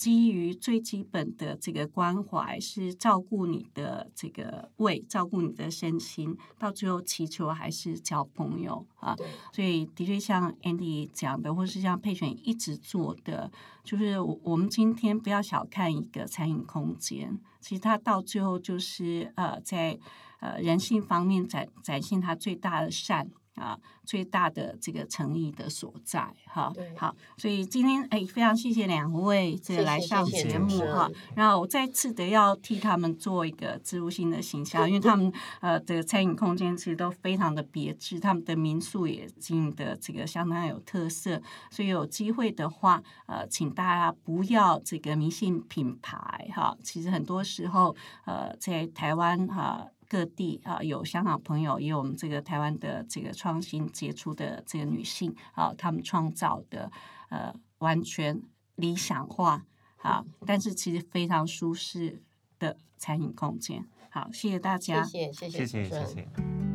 基于最基本的这个关怀，是照顾你的这个胃，照顾你的身心，到最后祈求还是交朋友啊。所以的确像 Andy 讲的，或是像佩璇一直做的，就是我们今天不要小看一个餐饮空间，其实它到最后就是呃，在呃人性方面展展现它最大的善。啊，最大的这个诚意的所在，哈，好，所以今天哎，非常谢谢两位这来上节目哈，然后我再次的要替他们做一个植入性的形象，因为他们呃的餐饮空间其实都非常的别致，他们的民宿也经营的这个相当有特色，所以有机会的话，呃，请大家不要这个迷信品牌哈，其实很多时候呃在台湾哈。各地啊，有香港朋友，也有我们这个台湾的这个创新杰出的这个女性啊，她们创造的呃完全理想化啊，但是其实非常舒适的餐饮空间。好，谢谢大家，谢谢谢谢谢谢谢。